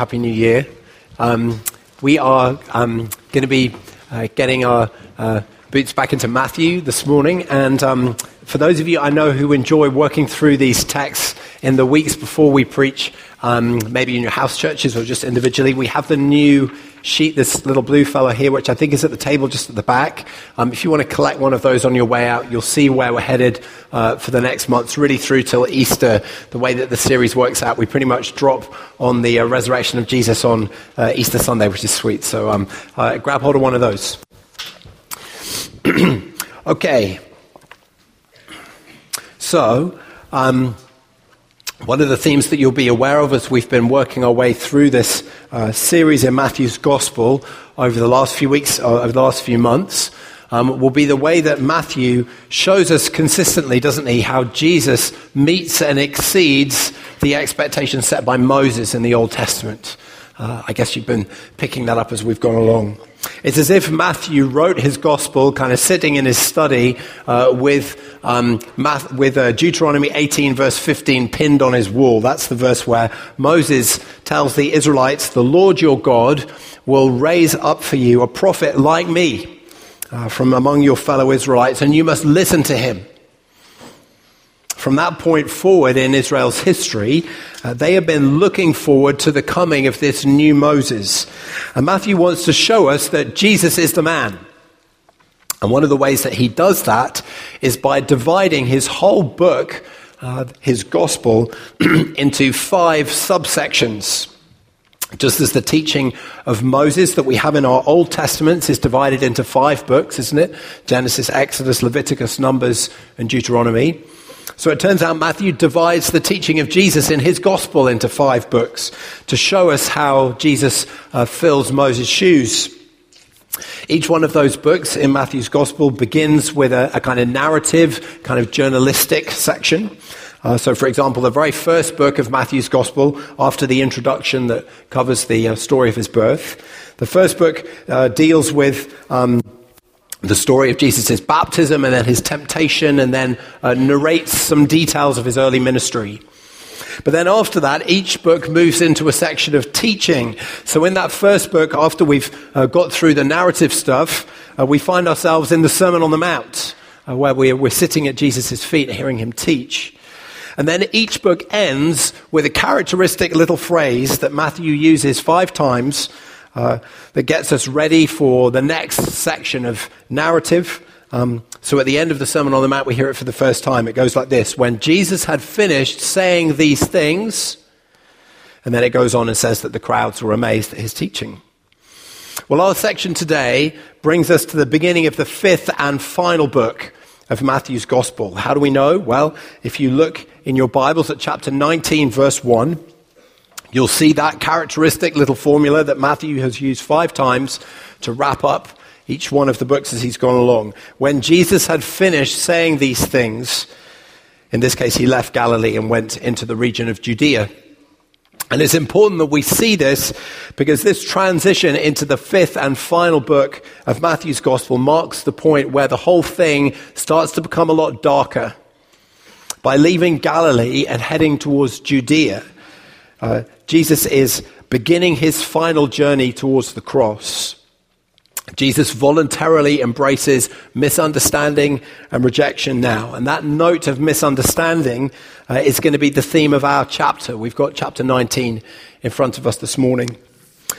Happy New Year. Um, we are um, going to be uh, getting our uh, boots back into Matthew this morning. And um, for those of you I know who enjoy working through these texts in the weeks before we preach, um, maybe in your house churches or just individually, we have the new sheet, this little blue fellow here, which I think is at the table just at the back. Um, if you want to collect one of those on your way out, you'll see where we're headed uh, for the next months, really through till Easter. The way that the series works out, we pretty much drop on the uh, resurrection of Jesus on uh, Easter Sunday, which is sweet. So um, uh, grab hold of one of those. okay. So, um, one of the themes that you'll be aware of as we've been working our way through this uh, series in Matthew's Gospel over the last few weeks, uh, over the last few months, um, will be the way that Matthew shows us consistently, doesn't he, how Jesus meets and exceeds the expectations set by Moses in the Old Testament. Uh, I guess you've been picking that up as we've gone along. It's as if Matthew wrote his gospel kind of sitting in his study uh, with, um, math, with uh, Deuteronomy 18, verse 15, pinned on his wall. That's the verse where Moses tells the Israelites, The Lord your God will raise up for you a prophet like me uh, from among your fellow Israelites, and you must listen to him. From that point forward in Israel's history, uh, they have been looking forward to the coming of this new Moses. And Matthew wants to show us that Jesus is the man. And one of the ways that he does that is by dividing his whole book, uh, his gospel, into five subsections. Just as the teaching of Moses that we have in our Old Testaments is divided into five books, isn't it? Genesis, Exodus, Leviticus, Numbers, and Deuteronomy. So it turns out Matthew divides the teaching of Jesus in his gospel into five books to show us how Jesus uh, fills Moses' shoes. Each one of those books in Matthew's gospel begins with a, a kind of narrative, kind of journalistic section. Uh, so, for example, the very first book of Matthew's Gospel, after the introduction that covers the uh, story of his birth, the first book uh, deals with um, the story of Jesus' baptism and then his temptation, and then uh, narrates some details of his early ministry. But then after that, each book moves into a section of teaching. So in that first book, after we've uh, got through the narrative stuff, uh, we find ourselves in the Sermon on the Mount, uh, where we're, we're sitting at Jesus' feet hearing him teach. And then each book ends with a characteristic little phrase that Matthew uses five times uh, that gets us ready for the next section of narrative. Um, so at the end of the Sermon on the Mount, we hear it for the first time. It goes like this When Jesus had finished saying these things, and then it goes on and says that the crowds were amazed at his teaching. Well, our section today brings us to the beginning of the fifth and final book of Matthew's Gospel. How do we know? Well, if you look in your Bibles at chapter 19, verse 1, You'll see that characteristic little formula that Matthew has used five times to wrap up each one of the books as he's gone along. When Jesus had finished saying these things, in this case, he left Galilee and went into the region of Judea. And it's important that we see this because this transition into the fifth and final book of Matthew's gospel marks the point where the whole thing starts to become a lot darker. By leaving Galilee and heading towards Judea, uh, Jesus is beginning his final journey towards the cross. Jesus voluntarily embraces misunderstanding and rejection now. And that note of misunderstanding uh, is going to be the theme of our chapter. We've got chapter 19 in front of us this morning.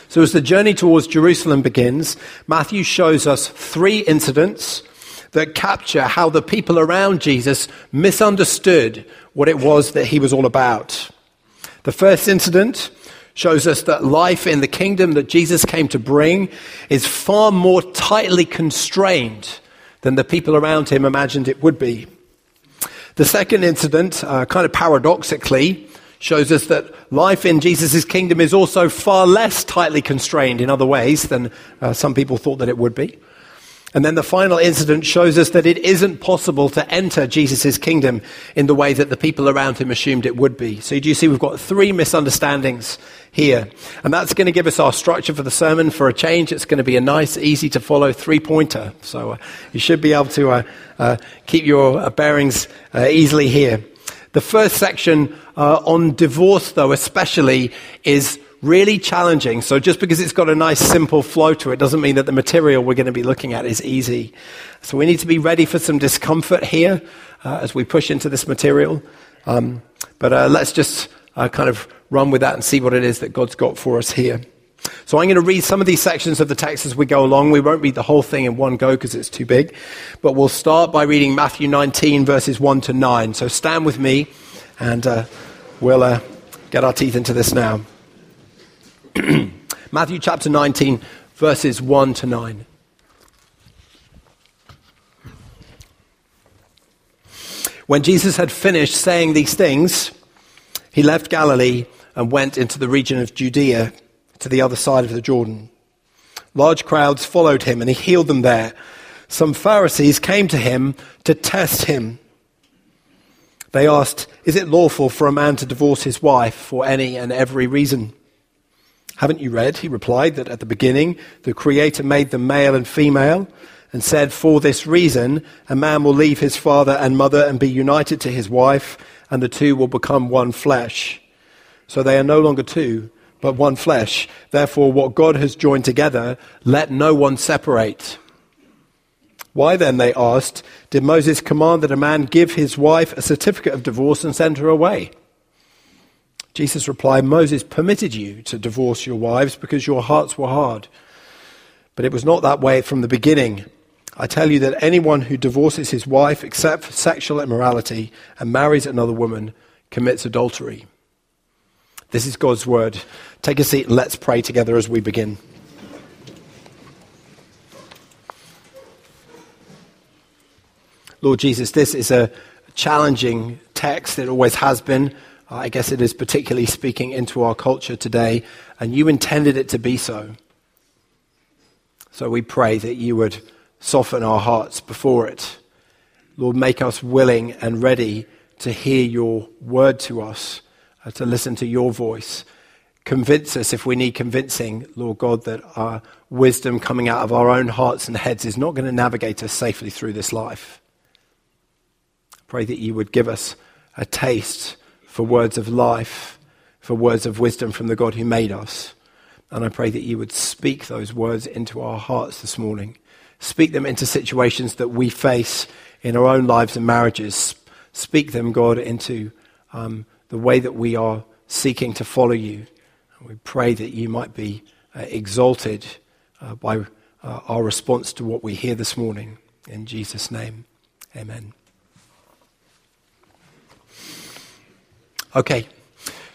So, as the journey towards Jerusalem begins, Matthew shows us three incidents that capture how the people around Jesus misunderstood what it was that he was all about. The first incident shows us that life in the kingdom that Jesus came to bring is far more tightly constrained than the people around him imagined it would be. The second incident, uh, kind of paradoxically, shows us that life in Jesus' kingdom is also far less tightly constrained in other ways than uh, some people thought that it would be. And then the final incident shows us that it isn't possible to enter Jesus' kingdom in the way that the people around him assumed it would be. So do you see we've got three misunderstandings here. And that's going to give us our structure for the sermon for a change. It's going to be a nice, easy to follow three pointer. So uh, you should be able to uh, uh, keep your uh, bearings uh, easily here. The first section uh, on divorce, though, especially, is really challenging. So just because it's got a nice simple flow to it doesn't mean that the material we're going to be looking at is easy. So we need to be ready for some discomfort here uh, as we push into this material. Um, but uh, let's just uh, kind of run with that and see what it is that God's got for us here. So I'm going to read some of these sections of the text as we go along. We won't read the whole thing in one go because it's too big. But we'll start by reading Matthew 19, verses 1 to 9. So stand with me and uh, we'll uh, get our teeth into this now. Matthew chapter 19, verses 1 to 9. When Jesus had finished saying these things, he left Galilee and went into the region of Judea to the other side of the Jordan. Large crowds followed him and he healed them there. Some Pharisees came to him to test him. They asked, Is it lawful for a man to divorce his wife for any and every reason? Haven't you read, he replied, that at the beginning the Creator made them male and female? and said, For this reason, a man will leave his father and mother and be united to his wife, and the two will become one flesh. So they are no longer two, but one flesh. Therefore, what God has joined together, let no one separate. Why then, they asked, did Moses command that a man give his wife a certificate of divorce and send her away? Jesus replied, Moses permitted you to divorce your wives because your hearts were hard. But it was not that way from the beginning. I tell you that anyone who divorces his wife except for sexual immorality and marries another woman commits adultery. This is God's word. Take a seat and let's pray together as we begin. Lord Jesus, this is a challenging text. It always has been. I guess it is particularly speaking into our culture today, and you intended it to be so. So we pray that you would soften our hearts before it. Lord, make us willing and ready to hear your word to us, uh, to listen to your voice. Convince us if we need convincing, Lord God, that our wisdom coming out of our own hearts and heads is not going to navigate us safely through this life. Pray that you would give us a taste for words of life, for words of wisdom from the God who made us. And I pray that you would speak those words into our hearts this morning Speak them into situations that we face in our own lives and marriages. Speak them, God, into um, the way that we are seeking to follow you. And we pray that you might be uh, exalted uh, by uh, our response to what we hear this morning. In Jesus' name, amen. Okay,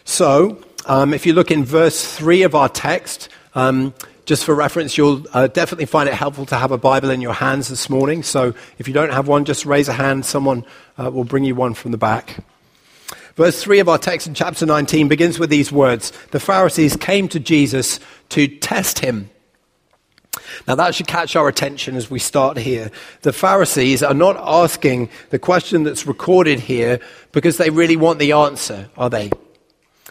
so um, if you look in verse 3 of our text, um, just for reference, you'll uh, definitely find it helpful to have a Bible in your hands this morning. So if you don't have one, just raise a hand. Someone uh, will bring you one from the back. Verse 3 of our text in chapter 19 begins with these words The Pharisees came to Jesus to test him. Now, that should catch our attention as we start here. The Pharisees are not asking the question that's recorded here because they really want the answer, are they?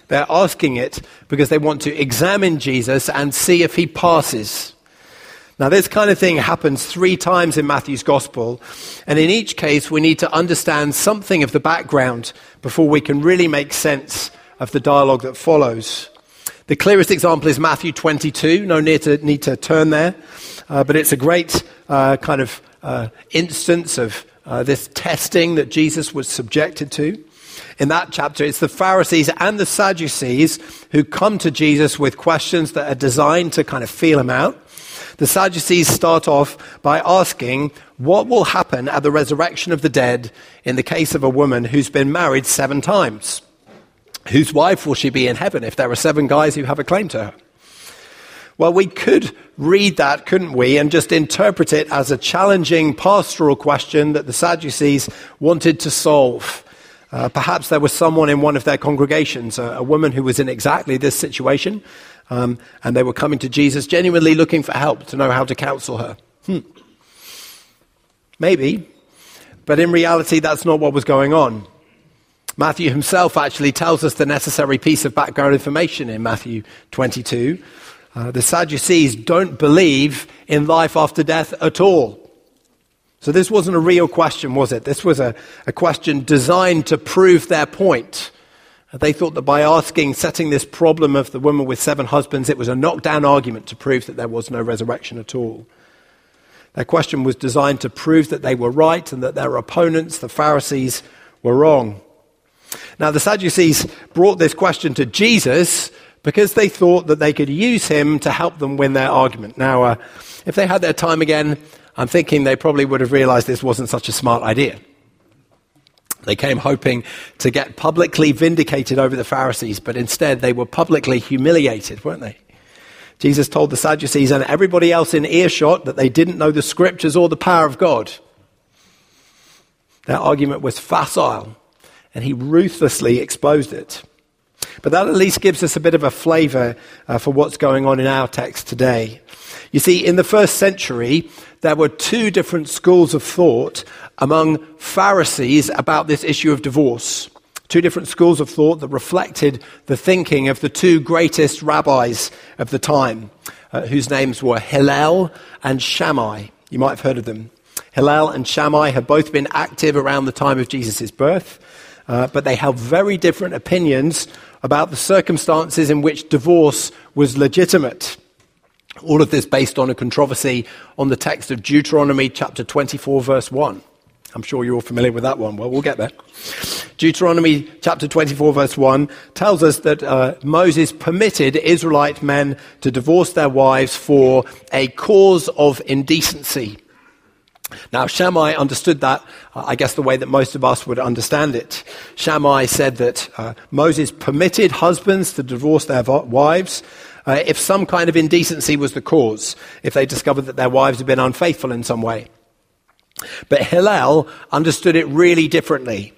They're asking it because they want to examine Jesus and see if he passes. Now, this kind of thing happens three times in Matthew's gospel, and in each case, we need to understand something of the background before we can really make sense of the dialogue that follows. The clearest example is Matthew 22. No need to, need to turn there, uh, but it's a great uh, kind of uh, instance of uh, this testing that Jesus was subjected to in that chapter, it's the Pharisees and the Sadducees who come to Jesus with questions that are designed to kind of feel him out. The Sadducees start off by asking, What will happen at the resurrection of the dead in the case of a woman who's been married seven times? Whose wife will she be in heaven if there are seven guys who have a claim to her? Well, we could read that, couldn't we, and just interpret it as a challenging pastoral question that the Sadducees wanted to solve. Uh, perhaps there was someone in one of their congregations, a, a woman who was in exactly this situation, um, and they were coming to Jesus genuinely looking for help to know how to counsel her. Hmm. Maybe, but in reality, that's not what was going on. Matthew himself actually tells us the necessary piece of background information in Matthew 22. Uh, the Sadducees don't believe in life after death at all. So this wasn't a real question, was it? This was a, a question designed to prove their point. They thought that by asking, setting this problem of the woman with seven husbands, it was a knockdown argument to prove that there was no resurrection at all. Their question was designed to prove that they were right and that their opponents, the Pharisees, were wrong. Now, the Sadducees brought this question to Jesus because they thought that they could use him to help them win their argument. Now, uh, if they had their time again, I'm thinking they probably would have realized this wasn't such a smart idea. They came hoping to get publicly vindicated over the Pharisees, but instead they were publicly humiliated, weren't they? Jesus told the Sadducees and everybody else in earshot that they didn't know the scriptures or the power of God. Their argument was facile, and he ruthlessly exposed it. But that at least gives us a bit of a flavor uh, for what's going on in our text today. You see, in the first century, there were two different schools of thought among Pharisees about this issue of divorce. Two different schools of thought that reflected the thinking of the two greatest rabbis of the time, uh, whose names were Hillel and Shammai. You might have heard of them. Hillel and Shammai had both been active around the time of Jesus' birth, uh, but they held very different opinions about the circumstances in which divorce was legitimate. All of this based on a controversy on the text of Deuteronomy chapter 24, verse 1. I'm sure you're all familiar with that one. Well, we'll get there. Deuteronomy chapter 24, verse 1 tells us that uh, Moses permitted Israelite men to divorce their wives for a cause of indecency. Now, Shammai understood that, uh, I guess, the way that most of us would understand it. Shammai said that uh, Moses permitted husbands to divorce their wives uh, if some kind of indecency was the cause, if they discovered that their wives had been unfaithful in some way. But Hillel understood it really differently.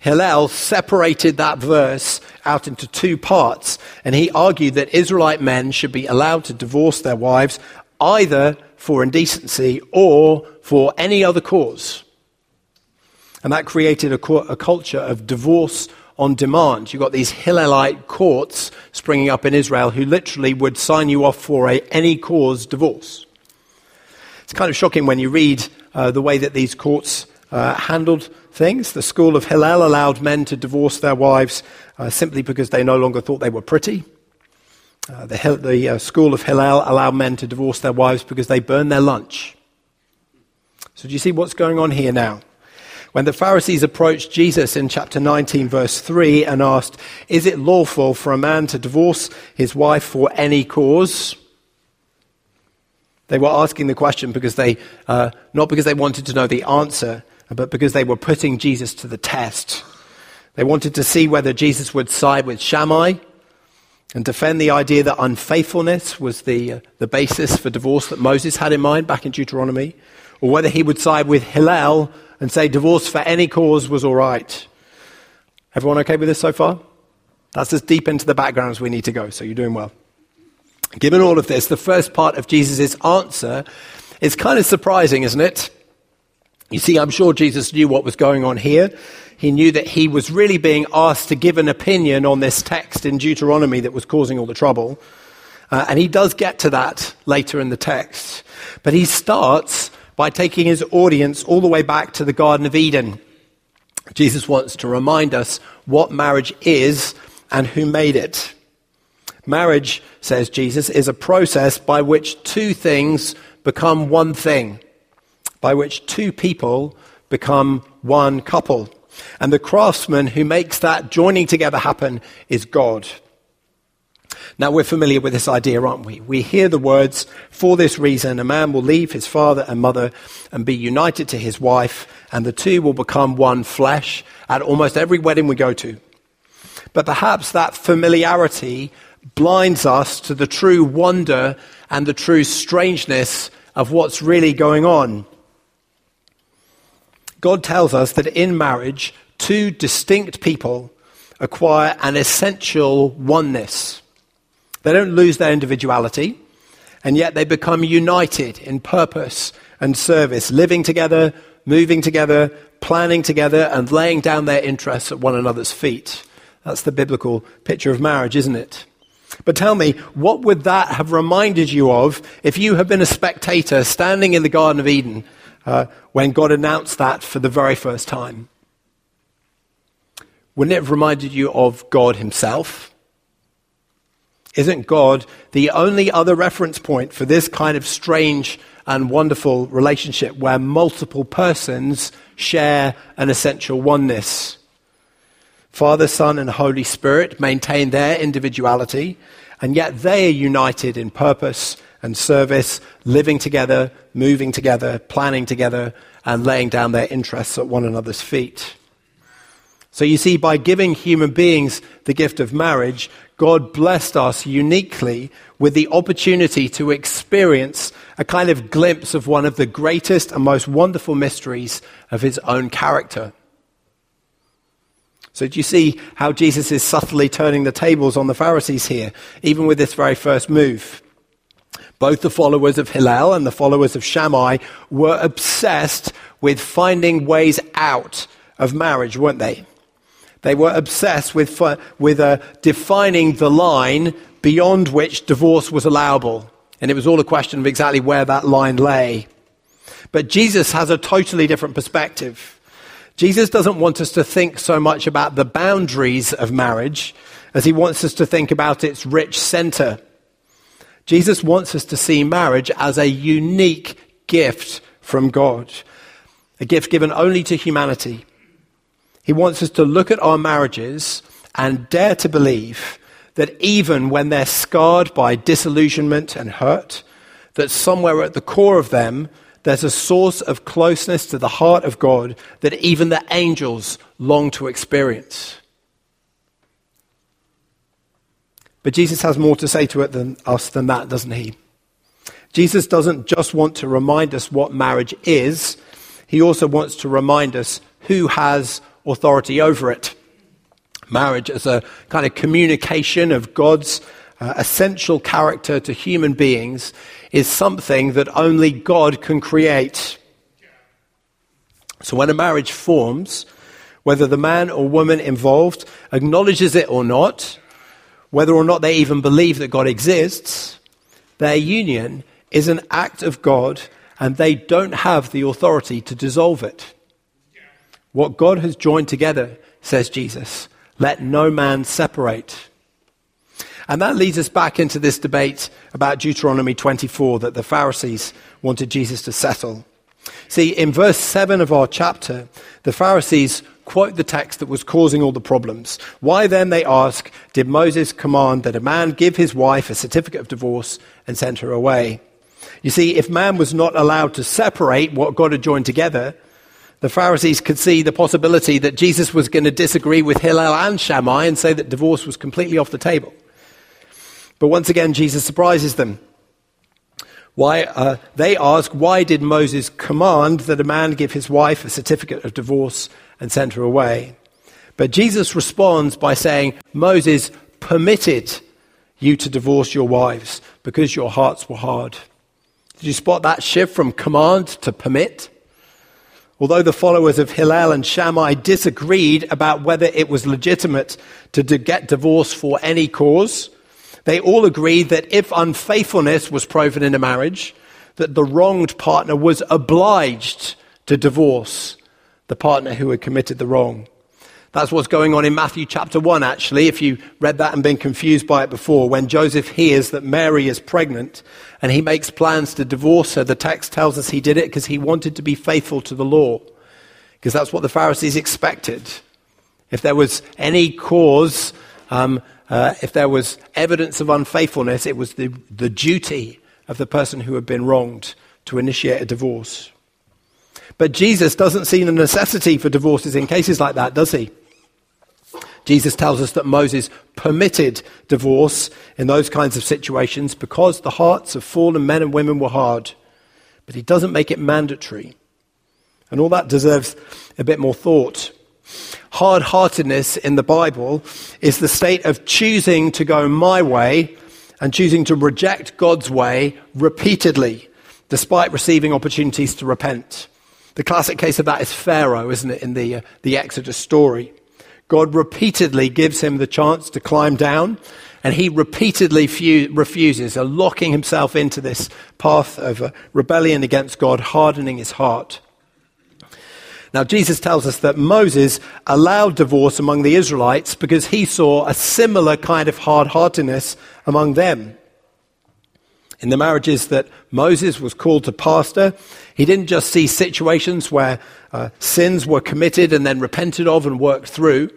Hillel separated that verse out into two parts, and he argued that Israelite men should be allowed to divorce their wives either for indecency or for any other cause. And that created a, a culture of divorce on demand. You've got these Hillelite courts springing up in Israel who literally would sign you off for a any cause divorce. It's kind of shocking when you read uh, the way that these courts uh, handled things. The school of Hillel allowed men to divorce their wives uh, simply because they no longer thought they were pretty. Uh, the, the uh, school of Hillel allowed men to divorce their wives because they burn their lunch. So, do you see what's going on here now? When the Pharisees approached Jesus in chapter 19, verse 3, and asked, Is it lawful for a man to divorce his wife for any cause? They were asking the question because they, uh, not because they wanted to know the answer, but because they were putting Jesus to the test. They wanted to see whether Jesus would side with Shammai and defend the idea that unfaithfulness was the, uh, the basis for divorce that Moses had in mind back in Deuteronomy, or whether he would side with Hillel and say divorce for any cause was all right. Everyone okay with this so far? That's as deep into the background as we need to go, so you're doing well. Given all of this, the first part of Jesus' answer is kind of surprising, isn't it? You see, I'm sure Jesus knew what was going on here. He knew that he was really being asked to give an opinion on this text in Deuteronomy that was causing all the trouble. Uh, and he does get to that later in the text. But he starts by taking his audience all the way back to the Garden of Eden. Jesus wants to remind us what marriage is and who made it. Marriage, says Jesus, is a process by which two things become one thing by which two people become one couple. And the craftsman who makes that joining together happen is God. Now, we're familiar with this idea, aren't we? We hear the words, for this reason, a man will leave his father and mother and be united to his wife, and the two will become one flesh at almost every wedding we go to. But perhaps that familiarity blinds us to the true wonder and the true strangeness of what's really going on. God tells us that in marriage, two distinct people acquire an essential oneness. They don't lose their individuality, and yet they become united in purpose and service, living together, moving together, planning together, and laying down their interests at one another's feet. That's the biblical picture of marriage, isn't it? But tell me, what would that have reminded you of if you had been a spectator standing in the Garden of Eden uh, when God announced that for the very first time. Wouldn't it have reminded you of God Himself? Isn't God the only other reference point for this kind of strange and wonderful relationship where multiple persons share an essential oneness? Father, Son, and Holy Spirit maintain their individuality, and yet they are united in purpose and service, living together, moving together, planning together, and laying down their interests at one another's feet. So you see, by giving human beings the gift of marriage, God blessed us uniquely with the opportunity to experience a kind of glimpse of one of the greatest and most wonderful mysteries of his own character. So, do you see how Jesus is subtly turning the tables on the Pharisees here, even with this very first move? Both the followers of Hillel and the followers of Shammai were obsessed with finding ways out of marriage, weren't they? They were obsessed with, with uh, defining the line beyond which divorce was allowable. And it was all a question of exactly where that line lay. But Jesus has a totally different perspective. Jesus doesn't want us to think so much about the boundaries of marriage as he wants us to think about its rich center. Jesus wants us to see marriage as a unique gift from God, a gift given only to humanity. He wants us to look at our marriages and dare to believe that even when they're scarred by disillusionment and hurt, that somewhere at the core of them there's a source of closeness to the heart of God that even the angels long to experience. But Jesus has more to say to it than us than that, doesn't he? Jesus doesn't just want to remind us what marriage is, he also wants to remind us who has authority over it. Marriage as a kind of communication of God's uh, essential character to human beings is something that only God can create. So when a marriage forms, whether the man or woman involved acknowledges it or not, whether or not they even believe that God exists, their union is an act of God and they don't have the authority to dissolve it. What God has joined together, says Jesus, let no man separate. And that leads us back into this debate about Deuteronomy 24 that the Pharisees wanted Jesus to settle. See, in verse 7 of our chapter, the Pharisees quote the text that was causing all the problems. Why then, they ask, did Moses command that a man give his wife a certificate of divorce and send her away? You see, if man was not allowed to separate what God had joined together, the Pharisees could see the possibility that Jesus was going to disagree with Hillel and Shammai and say that divorce was completely off the table. But once again, Jesus surprises them. Why, uh, they ask, why did Moses command that a man give his wife a certificate of divorce and sent her away? But Jesus responds by saying, Moses permitted you to divorce your wives because your hearts were hard. Did you spot that shift from command to permit? Although the followers of Hillel and Shammai disagreed about whether it was legitimate to get divorced for any cause, they all agreed that if unfaithfulness was proven in a marriage, that the wronged partner was obliged to divorce the partner who had committed the wrong. That's what's going on in Matthew chapter 1, actually, if you read that and been confused by it before. When Joseph hears that Mary is pregnant and he makes plans to divorce her, the text tells us he did it because he wanted to be faithful to the law, because that's what the Pharisees expected. If there was any cause um, uh, if there was evidence of unfaithfulness, it was the, the duty of the person who had been wronged to initiate a divorce. But Jesus doesn't see the necessity for divorces in cases like that, does he? Jesus tells us that Moses permitted divorce in those kinds of situations because the hearts of fallen men and women were hard. But he doesn't make it mandatory. And all that deserves a bit more thought. Hard heartedness in the Bible is the state of choosing to go my way and choosing to reject God's way repeatedly, despite receiving opportunities to repent. The classic case of that is Pharaoh, isn't it, in the, uh, the Exodus story? God repeatedly gives him the chance to climb down, and he repeatedly fu- refuses, uh, locking himself into this path of uh, rebellion against God, hardening his heart. Now, Jesus tells us that Moses allowed divorce among the Israelites because he saw a similar kind of hard heartedness among them. In the marriages that Moses was called to pastor, he didn't just see situations where uh, sins were committed and then repented of and worked through.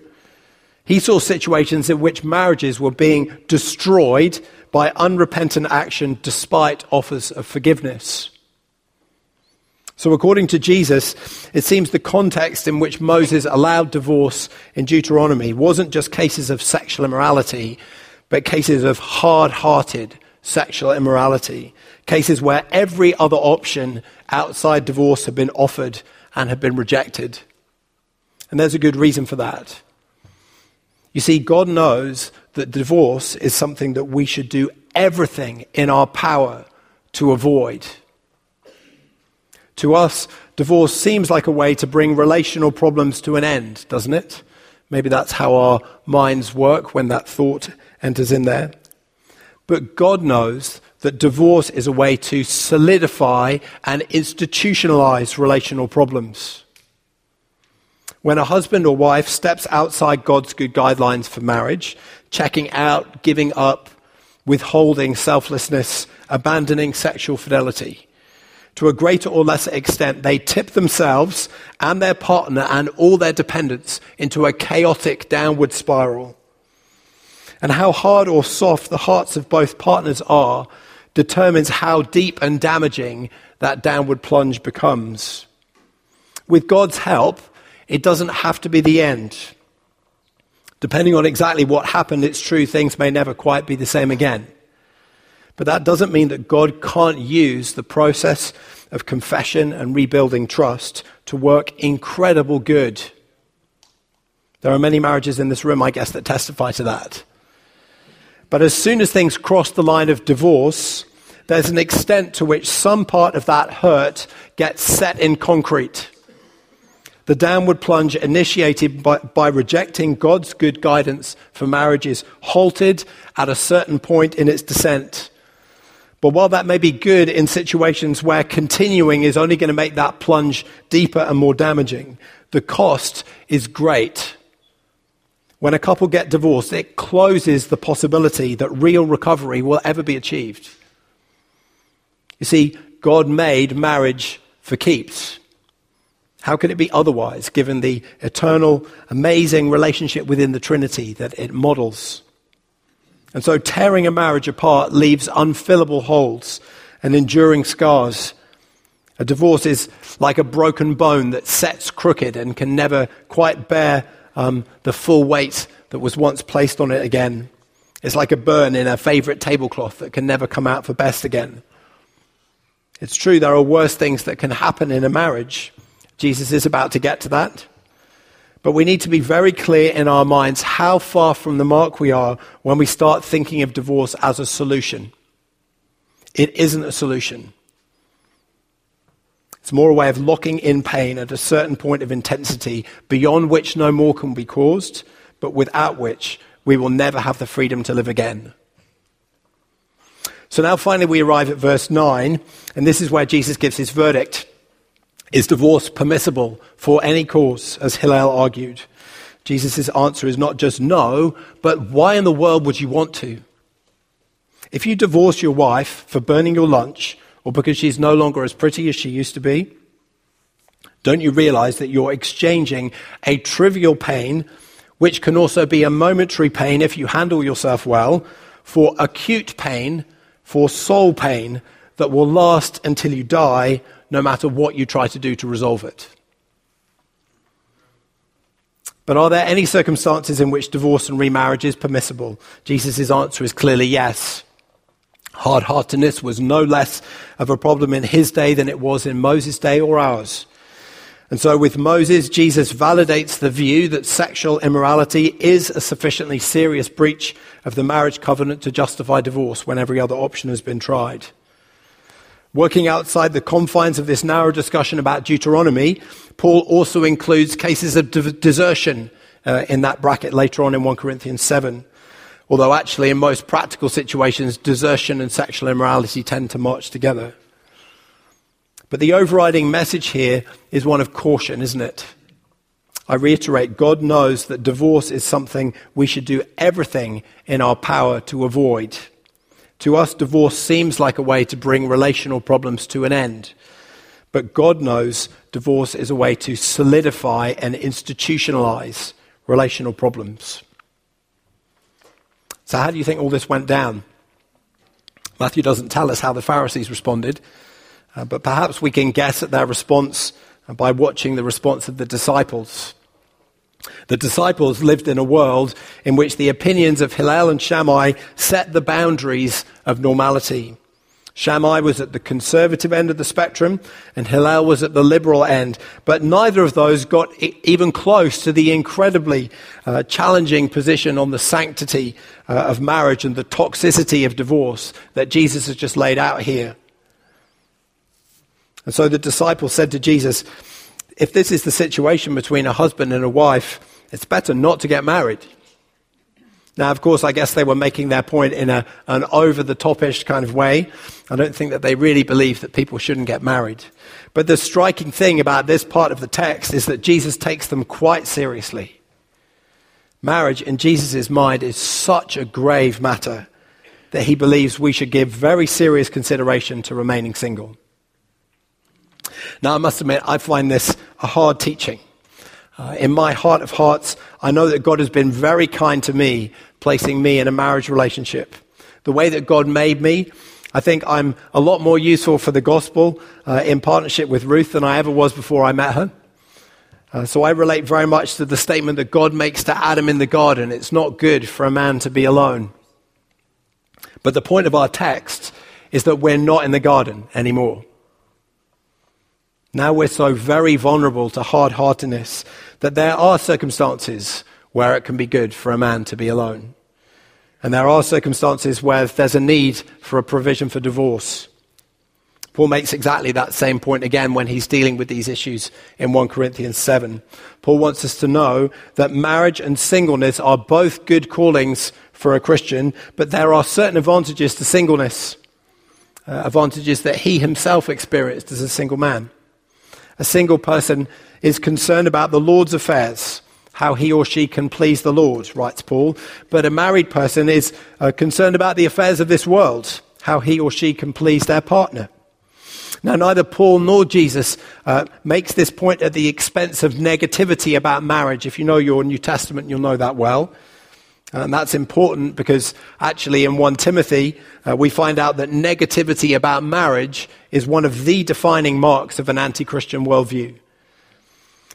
He saw situations in which marriages were being destroyed by unrepentant action despite offers of forgiveness. So, according to Jesus, it seems the context in which Moses allowed divorce in Deuteronomy wasn't just cases of sexual immorality, but cases of hard hearted sexual immorality. Cases where every other option outside divorce had been offered and had been rejected. And there's a good reason for that. You see, God knows that divorce is something that we should do everything in our power to avoid. To us, divorce seems like a way to bring relational problems to an end, doesn't it? Maybe that's how our minds work when that thought enters in there. But God knows that divorce is a way to solidify and institutionalize relational problems. When a husband or wife steps outside God's good guidelines for marriage, checking out, giving up, withholding selflessness, abandoning sexual fidelity, to a greater or lesser extent, they tip themselves and their partner and all their dependents into a chaotic downward spiral. And how hard or soft the hearts of both partners are determines how deep and damaging that downward plunge becomes. With God's help, it doesn't have to be the end. Depending on exactly what happened, it's true things may never quite be the same again. But that doesn't mean that God can't use the process of confession and rebuilding trust to work incredible good. There are many marriages in this room, I guess, that testify to that. But as soon as things cross the line of divorce, there's an extent to which some part of that hurt gets set in concrete. The downward plunge initiated by, by, rejecting God's good guidance for marriage is halted at a certain point in its descent. But while that may be good in situations where continuing is only going to make that plunge deeper and more damaging, the cost is great. When a couple get divorced, it closes the possibility that real recovery will ever be achieved. You see, God made marriage for keeps. How could it be otherwise, given the eternal, amazing relationship within the Trinity that it models? And so tearing a marriage apart leaves unfillable holes and enduring scars. A divorce is like a broken bone that sets crooked and can never quite bear um, the full weight that was once placed on it again. It's like a burn in a favorite tablecloth that can never come out for best again. It's true, there are worse things that can happen in a marriage. Jesus is about to get to that. But we need to be very clear in our minds how far from the mark we are when we start thinking of divorce as a solution. It isn't a solution. It's more a way of locking in pain at a certain point of intensity beyond which no more can be caused, but without which we will never have the freedom to live again. So now finally we arrive at verse 9, and this is where Jesus gives his verdict. Is divorce permissible for any cause, as Hillel argued? Jesus' answer is not just no, but why in the world would you want to? If you divorce your wife for burning your lunch or because she's no longer as pretty as she used to be, don't you realize that you're exchanging a trivial pain, which can also be a momentary pain if you handle yourself well, for acute pain, for soul pain that will last until you die no matter what you try to do to resolve it. But are there any circumstances in which divorce and remarriage is permissible? Jesus' answer is clearly yes. Hard heartedness was no less of a problem in his day than it was in Moses' day or ours. And so, with Moses, Jesus validates the view that sexual immorality is a sufficiently serious breach of the marriage covenant to justify divorce when every other option has been tried. Working outside the confines of this narrow discussion about Deuteronomy, Paul also includes cases of de- desertion uh, in that bracket later on in 1 Corinthians 7. Although, actually, in most practical situations, desertion and sexual immorality tend to march together. But the overriding message here is one of caution, isn't it? I reiterate, God knows that divorce is something we should do everything in our power to avoid. To us, divorce seems like a way to bring relational problems to an end. But God knows divorce is a way to solidify and institutionalize relational problems. So, how do you think all this went down? Matthew doesn't tell us how the Pharisees responded, uh, but perhaps we can guess at their response by watching the response of the disciples. The disciples lived in a world in which the opinions of Hillel and Shammai set the boundaries of normality. Shammai was at the conservative end of the spectrum, and Hillel was at the liberal end. But neither of those got even close to the incredibly uh, challenging position on the sanctity uh, of marriage and the toxicity of divorce that Jesus has just laid out here. And so the disciples said to Jesus, if this is the situation between a husband and a wife, it's better not to get married. Now, of course, I guess they were making their point in a, an over the topish kind of way. I don't think that they really believe that people shouldn't get married. But the striking thing about this part of the text is that Jesus takes them quite seriously. Marriage, in Jesus' mind, is such a grave matter that he believes we should give very serious consideration to remaining single. Now, I must admit, I find this a hard teaching. Uh, in my heart of hearts, I know that God has been very kind to me, placing me in a marriage relationship. The way that God made me, I think I'm a lot more useful for the gospel uh, in partnership with Ruth than I ever was before I met her. Uh, so I relate very much to the statement that God makes to Adam in the garden it's not good for a man to be alone. But the point of our text is that we're not in the garden anymore. Now we're so very vulnerable to hard heartedness that there are circumstances where it can be good for a man to be alone. And there are circumstances where there's a need for a provision for divorce. Paul makes exactly that same point again when he's dealing with these issues in 1 Corinthians 7. Paul wants us to know that marriage and singleness are both good callings for a Christian, but there are certain advantages to singleness, uh, advantages that he himself experienced as a single man. A single person is concerned about the Lord's affairs, how he or she can please the Lord, writes Paul. But a married person is uh, concerned about the affairs of this world, how he or she can please their partner. Now, neither Paul nor Jesus uh, makes this point at the expense of negativity about marriage. If you know your New Testament, you'll know that well. And that's important because actually in 1 Timothy, uh, we find out that negativity about marriage is one of the defining marks of an anti Christian worldview.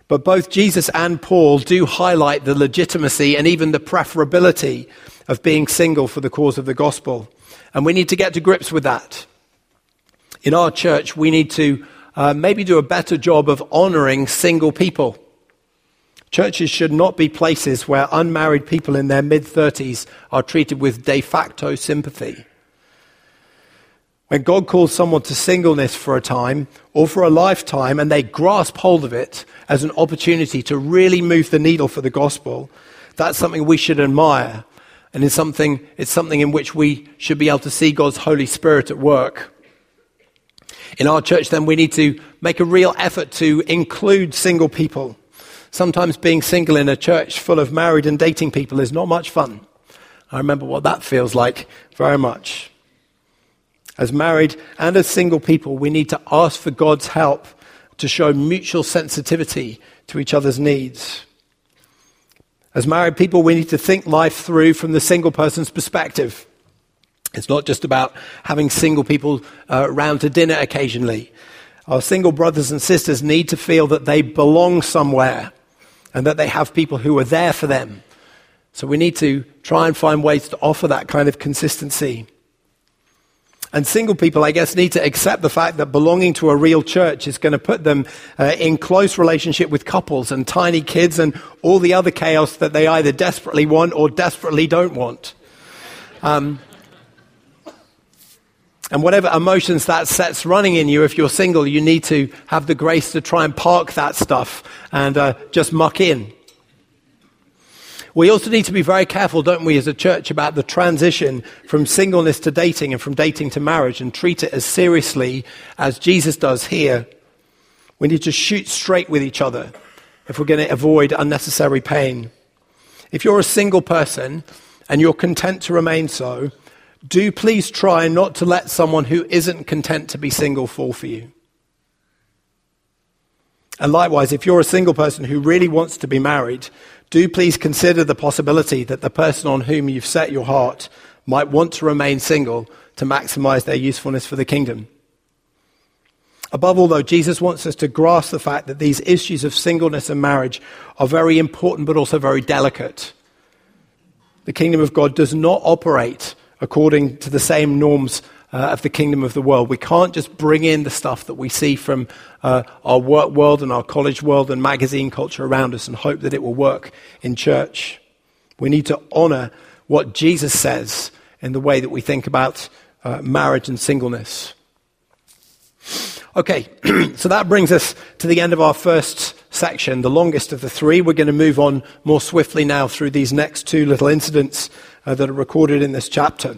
But both Jesus and Paul do highlight the legitimacy and even the preferability of being single for the cause of the gospel. And we need to get to grips with that. In our church, we need to uh, maybe do a better job of honoring single people. Churches should not be places where unmarried people in their mid 30s are treated with de facto sympathy. When God calls someone to singleness for a time or for a lifetime and they grasp hold of it as an opportunity to really move the needle for the gospel, that's something we should admire. And it's something, it's something in which we should be able to see God's Holy Spirit at work. In our church, then, we need to make a real effort to include single people. Sometimes being single in a church full of married and dating people is not much fun. I remember what that feels like very much. As married and as single people, we need to ask for God's help to show mutual sensitivity to each other's needs. As married people, we need to think life through from the single person's perspective. It's not just about having single people uh, round to dinner occasionally. Our single brothers and sisters need to feel that they belong somewhere and that they have people who are there for them. So we need to try and find ways to offer that kind of consistency. And single people, I guess, need to accept the fact that belonging to a real church is going to put them uh, in close relationship with couples and tiny kids and all the other chaos that they either desperately want or desperately don't want. Um, and whatever emotions that sets running in you, if you're single, you need to have the grace to try and park that stuff and uh, just muck in. We also need to be very careful, don't we, as a church, about the transition from singleness to dating and from dating to marriage and treat it as seriously as Jesus does here. We need to shoot straight with each other if we're going to avoid unnecessary pain. If you're a single person and you're content to remain so, do please try not to let someone who isn't content to be single fall for you. And likewise, if you're a single person who really wants to be married, do please consider the possibility that the person on whom you've set your heart might want to remain single to maximize their usefulness for the kingdom. Above all, though, Jesus wants us to grasp the fact that these issues of singleness and marriage are very important but also very delicate. The kingdom of God does not operate according to the same norms uh, of the kingdom of the world. We can't just bring in the stuff that we see from uh, our work world and our college world and magazine culture around us and hope that it will work in church. We need to honor what Jesus says in the way that we think about uh, marriage and singleness. Okay, so that brings us to the end of our first section, the longest of the three. We're going to move on more swiftly now through these next two little incidents uh, that are recorded in this chapter.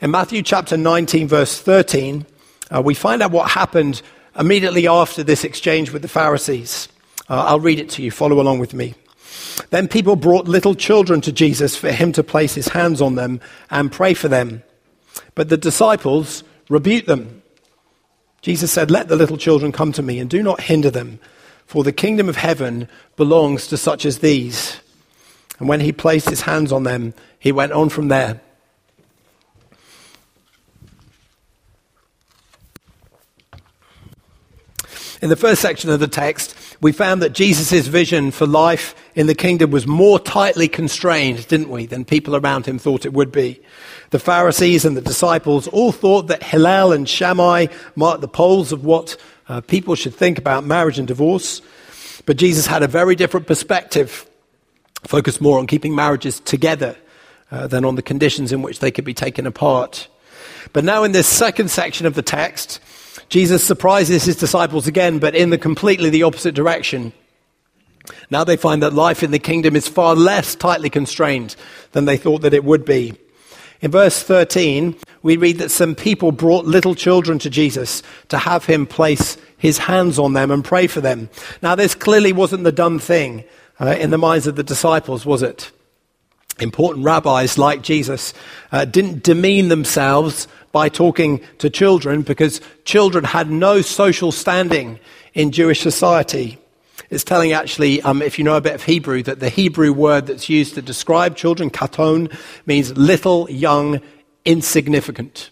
In Matthew chapter 19, verse 13, uh, we find out what happened immediately after this exchange with the Pharisees. Uh, I'll read it to you. Follow along with me. Then people brought little children to Jesus for him to place his hands on them and pray for them. But the disciples rebuked them. Jesus said, Let the little children come to me and do not hinder them, for the kingdom of heaven belongs to such as these. And when he placed his hands on them, he went on from there. In the first section of the text, we found that Jesus' vision for life in the kingdom was more tightly constrained, didn't we, than people around him thought it would be. The Pharisees and the disciples all thought that Hillel and Shammai marked the poles of what uh, people should think about marriage and divorce. But Jesus had a very different perspective, focused more on keeping marriages together uh, than on the conditions in which they could be taken apart. But now, in this second section of the text, Jesus surprises his disciples again, but in the completely the opposite direction. Now they find that life in the kingdom is far less tightly constrained than they thought that it would be. In verse 13, we read that some people brought little children to Jesus to have him place his hands on them and pray for them. Now, this clearly wasn't the dumb thing uh, in the minds of the disciples, was it? Important rabbis like Jesus uh, didn't demean themselves by talking to children because children had no social standing in Jewish society. It's telling actually, um, if you know a bit of Hebrew, that the Hebrew word that's used to describe children, katon, means little, young, insignificant.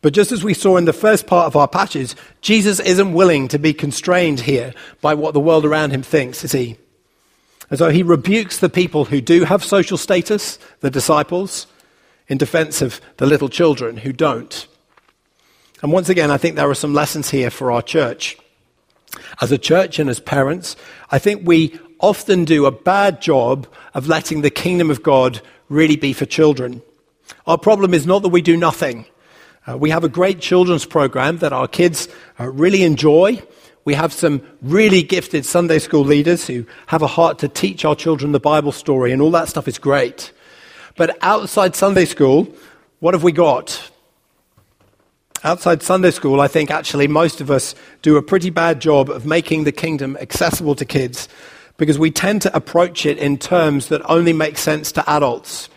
But just as we saw in the first part of our passage, Jesus isn't willing to be constrained here by what the world around him thinks, is he? And so he rebukes the people who do have social status, the disciples, in defense of the little children who don't. And once again, I think there are some lessons here for our church. As a church and as parents, I think we often do a bad job of letting the kingdom of God really be for children. Our problem is not that we do nothing. Uh, we have a great children's program that our kids uh, really enjoy. We have some really gifted Sunday school leaders who have a heart to teach our children the Bible story, and all that stuff is great. But outside Sunday school, what have we got? Outside Sunday school, I think actually most of us do a pretty bad job of making the kingdom accessible to kids because we tend to approach it in terms that only make sense to adults.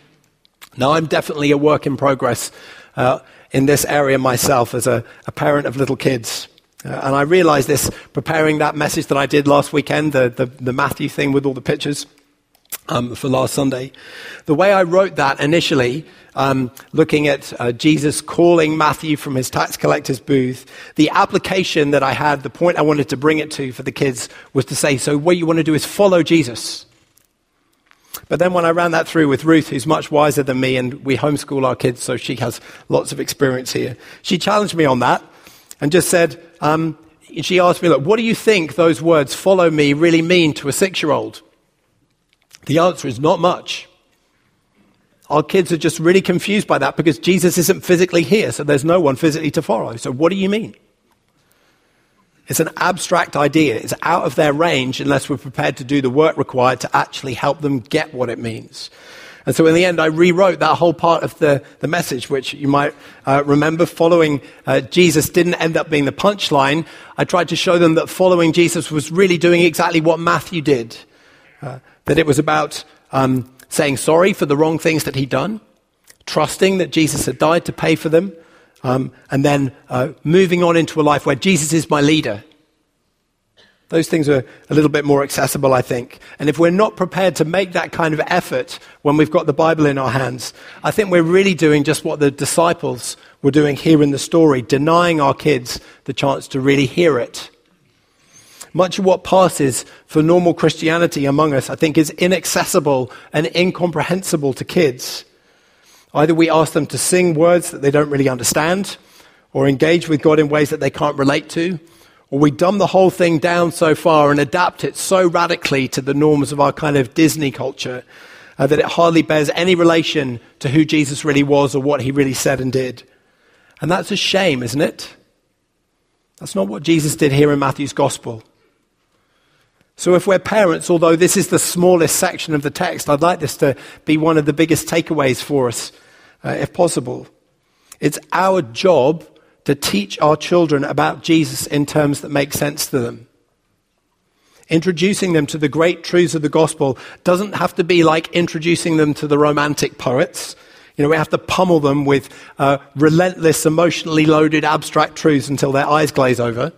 Now, I'm definitely a work in progress uh, in this area myself as a, a parent of little kids. Uh, and I realized this preparing that message that I did last weekend, the, the, the Matthew thing with all the pictures um, for last Sunday. The way I wrote that initially, um, looking at uh, Jesus calling Matthew from his tax collector's booth, the application that I had, the point I wanted to bring it to for the kids was to say, so what you want to do is follow Jesus. But then when I ran that through with Ruth, who's much wiser than me, and we homeschool our kids, so she has lots of experience here, she challenged me on that and just said, um, she asked me, look, what do you think those words, follow me, really mean to a six year old? The answer is not much. Our kids are just really confused by that because Jesus isn't physically here, so there's no one physically to follow. So, what do you mean? It's an abstract idea. It's out of their range unless we're prepared to do the work required to actually help them get what it means. And so in the end, I rewrote that whole part of the, the message, which you might uh, remember following uh, Jesus didn't end up being the punchline. I tried to show them that following Jesus was really doing exactly what Matthew did. Uh, that it was about um, saying sorry for the wrong things that he'd done, trusting that Jesus had died to pay for them, um, and then uh, moving on into a life where Jesus is my leader. Those things are a little bit more accessible, I think. And if we're not prepared to make that kind of effort when we've got the Bible in our hands, I think we're really doing just what the disciples were doing here in the story, denying our kids the chance to really hear it. Much of what passes for normal Christianity among us, I think, is inaccessible and incomprehensible to kids. Either we ask them to sing words that they don't really understand, or engage with God in ways that they can't relate to, or we dumb the whole thing down so far and adapt it so radically to the norms of our kind of Disney culture uh, that it hardly bears any relation to who Jesus really was or what he really said and did. And that's a shame, isn't it? That's not what Jesus did here in Matthew's gospel. So, if we're parents, although this is the smallest section of the text, I'd like this to be one of the biggest takeaways for us, uh, if possible. It's our job to teach our children about Jesus in terms that make sense to them. Introducing them to the great truths of the gospel doesn't have to be like introducing them to the romantic poets. You know, we have to pummel them with uh, relentless, emotionally loaded, abstract truths until their eyes glaze over.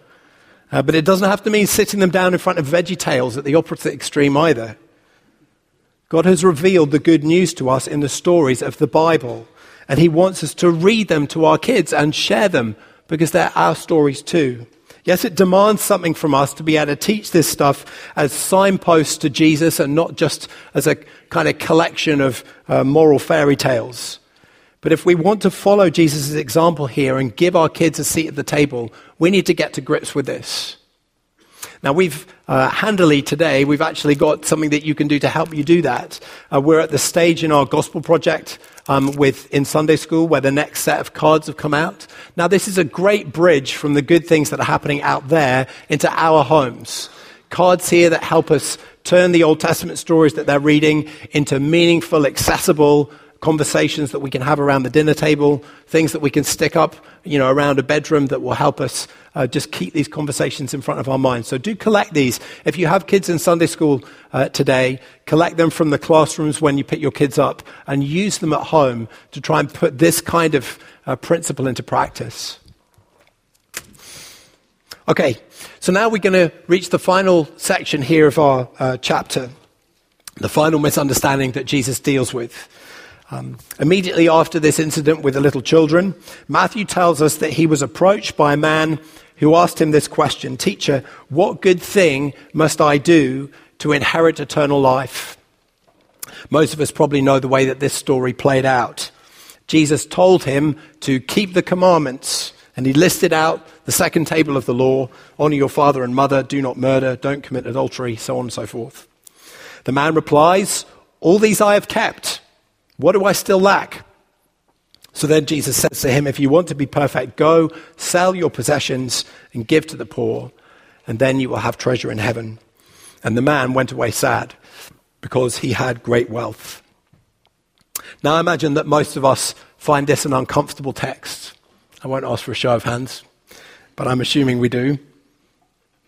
Uh, but it doesn't have to mean sitting them down in front of Veggie Tales at the opposite extreme either. God has revealed the good news to us in the stories of the Bible, and He wants us to read them to our kids and share them because they're our stories too. Yes, it demands something from us to be able to teach this stuff as signposts to Jesus and not just as a kind of collection of uh, moral fairy tales. But if we want to follow Jesus' example here and give our kids a seat at the table, we need to get to grips with this. Now, we've uh, handily today, we've actually got something that you can do to help you do that. Uh, we're at the stage in our gospel project um, with, in Sunday school where the next set of cards have come out. Now, this is a great bridge from the good things that are happening out there into our homes. Cards here that help us turn the Old Testament stories that they're reading into meaningful, accessible, conversations that we can have around the dinner table, things that we can stick up, you know, around a bedroom that will help us uh, just keep these conversations in front of our minds. So do collect these. If you have kids in Sunday school uh, today, collect them from the classrooms when you pick your kids up and use them at home to try and put this kind of uh, principle into practice. Okay, so now we're going to reach the final section here of our uh, chapter, the final misunderstanding that Jesus deals with. Um, immediately after this incident with the little children, Matthew tells us that he was approached by a man who asked him this question Teacher, what good thing must I do to inherit eternal life? Most of us probably know the way that this story played out. Jesus told him to keep the commandments, and he listed out the second table of the law honor your father and mother, do not murder, don't commit adultery, so on and so forth. The man replies, All these I have kept. What do I still lack? So then Jesus says to him, If you want to be perfect, go sell your possessions and give to the poor, and then you will have treasure in heaven. And the man went away sad because he had great wealth. Now I imagine that most of us find this an uncomfortable text. I won't ask for a show of hands, but I'm assuming we do.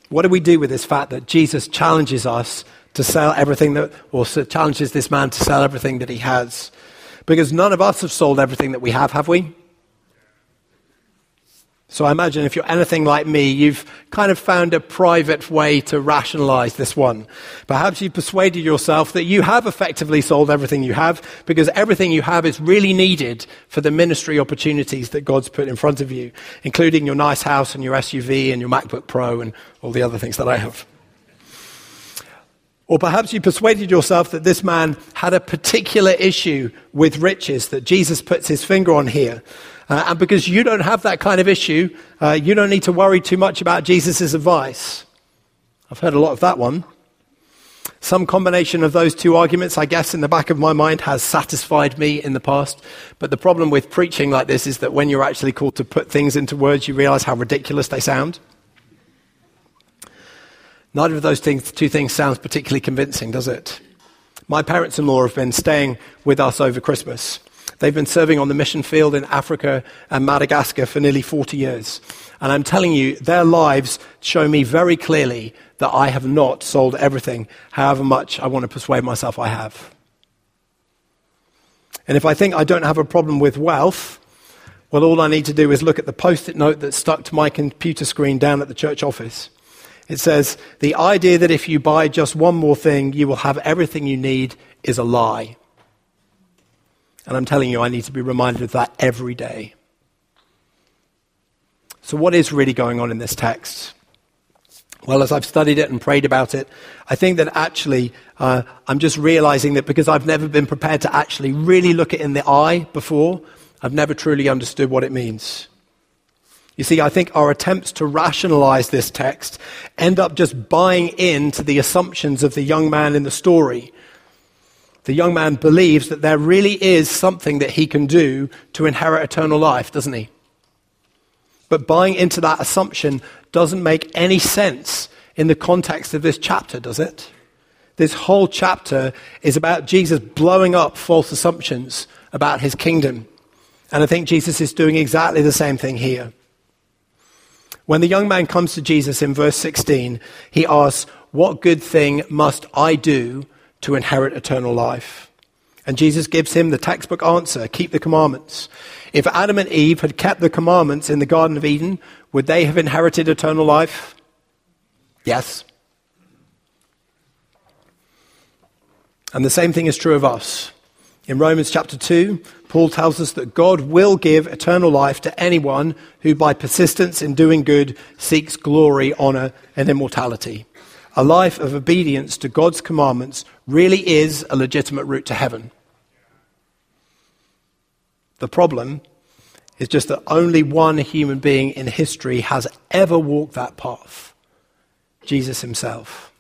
What do we do with this fact that Jesus challenges us to sell everything that, or challenges this man to sell everything that he has. Because none of us have sold everything that we have, have we? So I imagine if you're anything like me, you've kind of found a private way to rationalize this one. Perhaps you've persuaded yourself that you have effectively sold everything you have because everything you have is really needed for the ministry opportunities that God's put in front of you, including your nice house and your SUV and your MacBook Pro and all the other things that I have. Or perhaps you persuaded yourself that this man had a particular issue with riches that Jesus puts his finger on here. Uh, and because you don't have that kind of issue, uh, you don't need to worry too much about Jesus' advice. I've heard a lot of that one. Some combination of those two arguments, I guess, in the back of my mind has satisfied me in the past. But the problem with preaching like this is that when you're actually called to put things into words, you realize how ridiculous they sound. Neither of those two things sounds particularly convincing, does it? My parents in law have been staying with us over Christmas. They've been serving on the mission field in Africa and Madagascar for nearly 40 years. And I'm telling you, their lives show me very clearly that I have not sold everything, however much I want to persuade myself I have. And if I think I don't have a problem with wealth, well, all I need to do is look at the post it note that's stuck to my computer screen down at the church office. It says, The idea that if you buy just one more thing, you will have everything you need is a lie. And I'm telling you, I need to be reminded of that every day. So, what is really going on in this text? Well, as I've studied it and prayed about it, I think that actually uh, I'm just realizing that because I've never been prepared to actually really look it in the eye before, I've never truly understood what it means. You see, I think our attempts to rationalize this text end up just buying into the assumptions of the young man in the story. The young man believes that there really is something that he can do to inherit eternal life, doesn't he? But buying into that assumption doesn't make any sense in the context of this chapter, does it? This whole chapter is about Jesus blowing up false assumptions about his kingdom. And I think Jesus is doing exactly the same thing here. When the young man comes to Jesus in verse 16, he asks, What good thing must I do to inherit eternal life? And Jesus gives him the textbook answer keep the commandments. If Adam and Eve had kept the commandments in the Garden of Eden, would they have inherited eternal life? Yes. And the same thing is true of us. In Romans chapter 2, Paul tells us that God will give eternal life to anyone who, by persistence in doing good, seeks glory, honor, and immortality. A life of obedience to God's commandments really is a legitimate route to heaven. The problem is just that only one human being in history has ever walked that path Jesus himself.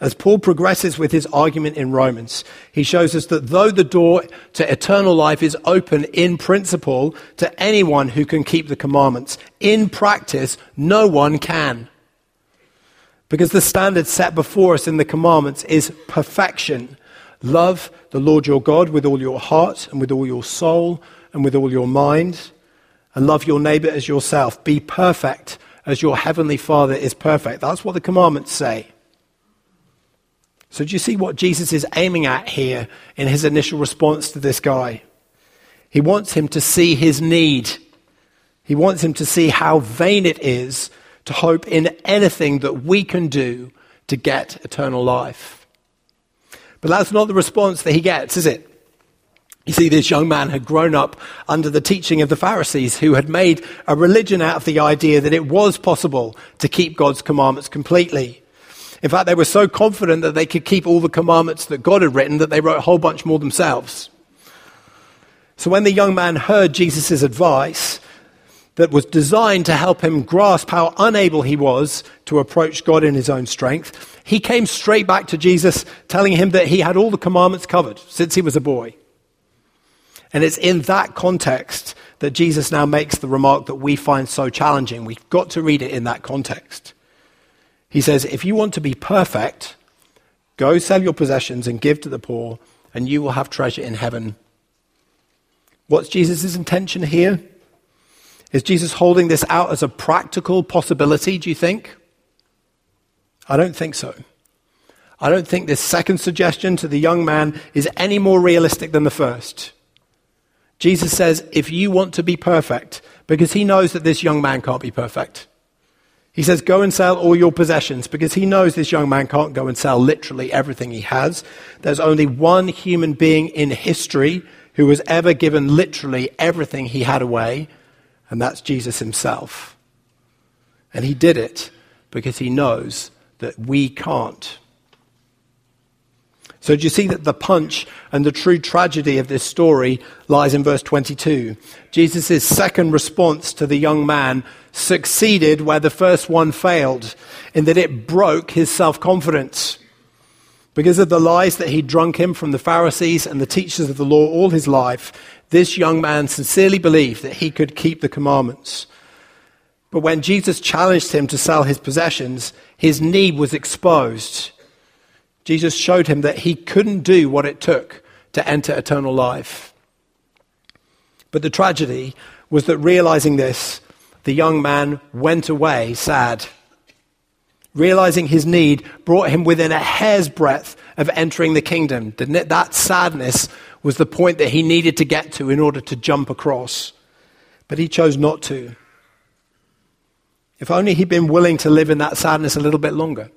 As Paul progresses with his argument in Romans, he shows us that though the door to eternal life is open in principle to anyone who can keep the commandments, in practice, no one can. Because the standard set before us in the commandments is perfection. Love the Lord your God with all your heart and with all your soul and with all your mind, and love your neighbor as yourself. Be perfect as your heavenly Father is perfect. That's what the commandments say. So, do you see what Jesus is aiming at here in his initial response to this guy? He wants him to see his need. He wants him to see how vain it is to hope in anything that we can do to get eternal life. But that's not the response that he gets, is it? You see, this young man had grown up under the teaching of the Pharisees who had made a religion out of the idea that it was possible to keep God's commandments completely. In fact, they were so confident that they could keep all the commandments that God had written that they wrote a whole bunch more themselves. So when the young man heard Jesus' advice that was designed to help him grasp how unable he was to approach God in his own strength, he came straight back to Jesus, telling him that he had all the commandments covered since he was a boy. And it's in that context that Jesus now makes the remark that we find so challenging. We've got to read it in that context. He says, If you want to be perfect, go sell your possessions and give to the poor, and you will have treasure in heaven. What's Jesus' intention here? Is Jesus holding this out as a practical possibility, do you think? I don't think so. I don't think this second suggestion to the young man is any more realistic than the first. Jesus says, if you want to be perfect, because he knows that this young man can't be perfect. He says, Go and sell all your possessions because he knows this young man can't go and sell literally everything he has. There's only one human being in history who was ever given literally everything he had away, and that's Jesus himself. And he did it because he knows that we can't. So, do you see that the punch and the true tragedy of this story lies in verse 22? Jesus' second response to the young man succeeded where the first one failed, in that it broke his self confidence. Because of the lies that he'd drunk him from the Pharisees and the teachers of the law all his life, this young man sincerely believed that he could keep the commandments. But when Jesus challenged him to sell his possessions, His need was exposed. Jesus showed him that he couldn't do what it took to enter eternal life. But the tragedy was that realizing this, the young man went away sad. Realizing his need brought him within a hair's breadth of entering the kingdom. That sadness was the point that he needed to get to in order to jump across. But he chose not to. If only he'd been willing to live in that sadness a little bit longer.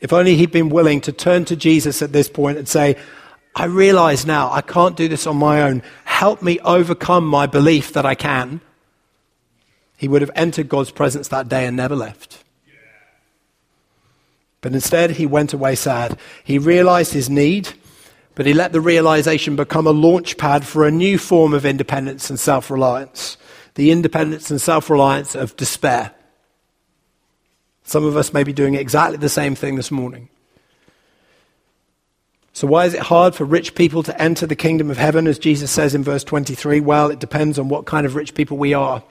If only he'd been willing to turn to Jesus at this point and say, I realize now I can't do this on my own. Help me overcome my belief that I can. He would have entered God's presence that day and never left. But instead, he went away sad. He realized his need, but he let the realization become a launch pad for a new form of independence and self reliance the independence and self reliance of despair. Some of us may be doing exactly the same thing this morning. So, why is it hard for rich people to enter the kingdom of heaven, as Jesus says in verse 23? Well, it depends on what kind of rich people we are.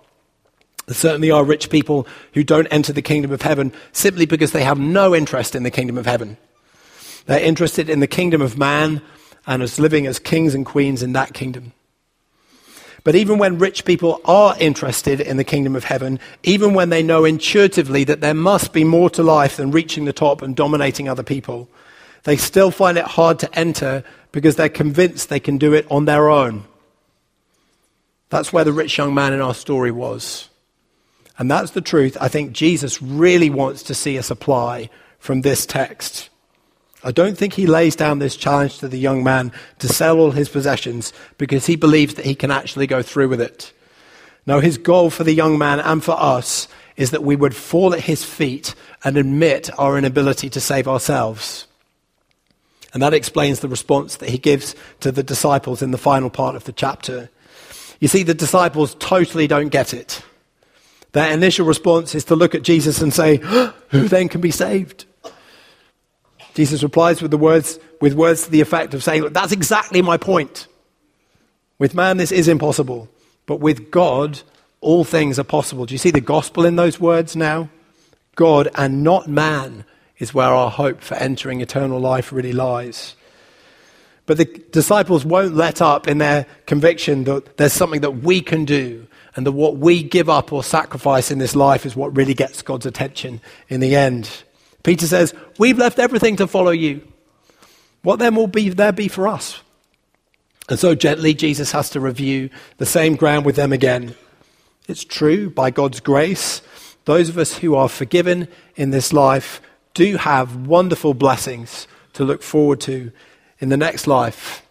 There certainly are rich people who don't enter the kingdom of heaven simply because they have no interest in the kingdom of heaven. They're interested in the kingdom of man and as living as kings and queens in that kingdom. But even when rich people are interested in the kingdom of heaven, even when they know intuitively that there must be more to life than reaching the top and dominating other people, they still find it hard to enter because they're convinced they can do it on their own. That's where the rich young man in our story was. And that's the truth I think Jesus really wants to see us apply from this text. I don't think he lays down this challenge to the young man to sell all his possessions because he believes that he can actually go through with it. No, his goal for the young man and for us is that we would fall at his feet and admit our inability to save ourselves. And that explains the response that he gives to the disciples in the final part of the chapter. You see, the disciples totally don't get it. Their initial response is to look at Jesus and say, Who then can be saved? Jesus replies with, the words, with words to the effect of saying, Look, that's exactly my point. With man, this is impossible. But with God, all things are possible. Do you see the gospel in those words now? God and not man is where our hope for entering eternal life really lies. But the disciples won't let up in their conviction that there's something that we can do and that what we give up or sacrifice in this life is what really gets God's attention in the end. Peter says, We've left everything to follow you. What then will be there be for us? And so gently, Jesus has to review the same ground with them again. It's true, by God's grace, those of us who are forgiven in this life do have wonderful blessings to look forward to in the next life.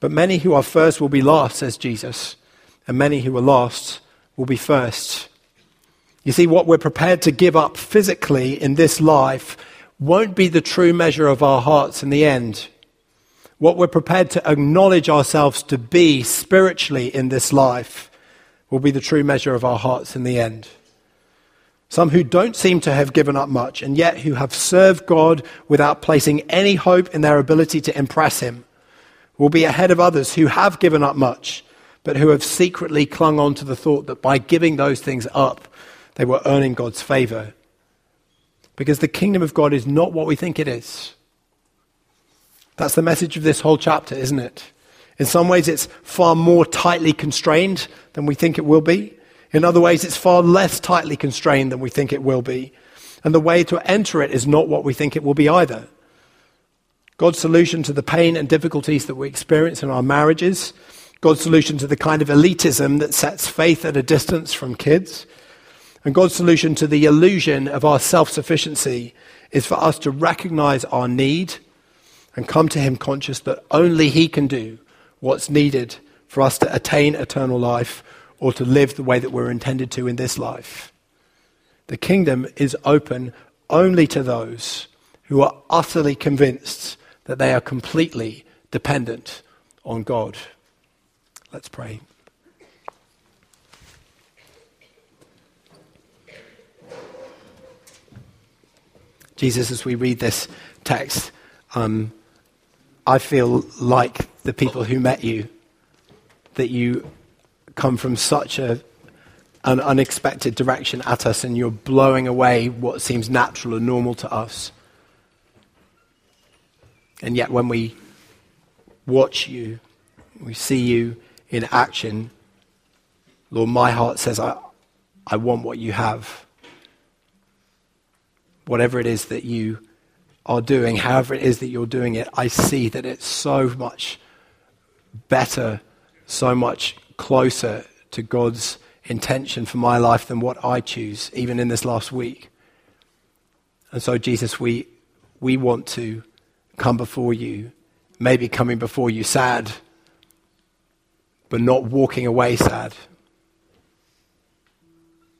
But many who are first will be last, says Jesus, and many who are last will be first. You see, what we're prepared to give up physically in this life won't be the true measure of our hearts in the end. What we're prepared to acknowledge ourselves to be spiritually in this life will be the true measure of our hearts in the end. Some who don't seem to have given up much, and yet who have served God without placing any hope in their ability to impress Him, will be ahead of others who have given up much, but who have secretly clung on to the thought that by giving those things up, they were earning God's favor. Because the kingdom of God is not what we think it is. That's the message of this whole chapter, isn't it? In some ways, it's far more tightly constrained than we think it will be. In other ways, it's far less tightly constrained than we think it will be. And the way to enter it is not what we think it will be either. God's solution to the pain and difficulties that we experience in our marriages, God's solution to the kind of elitism that sets faith at a distance from kids, and God's solution to the illusion of our self sufficiency is for us to recognize our need and come to Him conscious that only He can do what's needed for us to attain eternal life or to live the way that we're intended to in this life. The kingdom is open only to those who are utterly convinced that they are completely dependent on God. Let's pray. Jesus, as we read this text, um, I feel like the people who met you, that you come from such a an unexpected direction at us and you're blowing away what seems natural and normal to us. And yet, when we watch you, we see you in action, Lord, my heart says, I, I want what you have. Whatever it is that you are doing, however it is that you're doing it, I see that it's so much better, so much closer to God's intention for my life than what I choose, even in this last week. And so, Jesus, we, we want to come before you, maybe coming before you sad, but not walking away sad.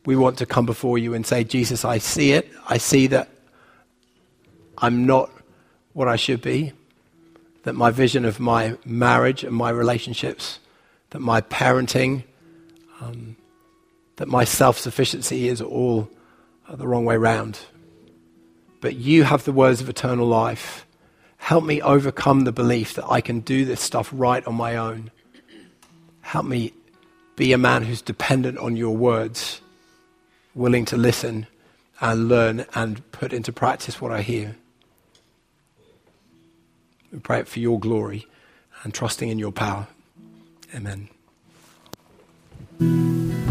We want to come before you and say, Jesus, I see it. I see that I'm not what I should be, that my vision of my marriage and my relationships, that my parenting, um, that my self sufficiency is all the wrong way round. But you have the words of eternal life. Help me overcome the belief that I can do this stuff right on my own. Help me be a man who's dependent on your words, willing to listen and learn and put into practice what I hear. We pray it for your glory and trusting in your power. Amen.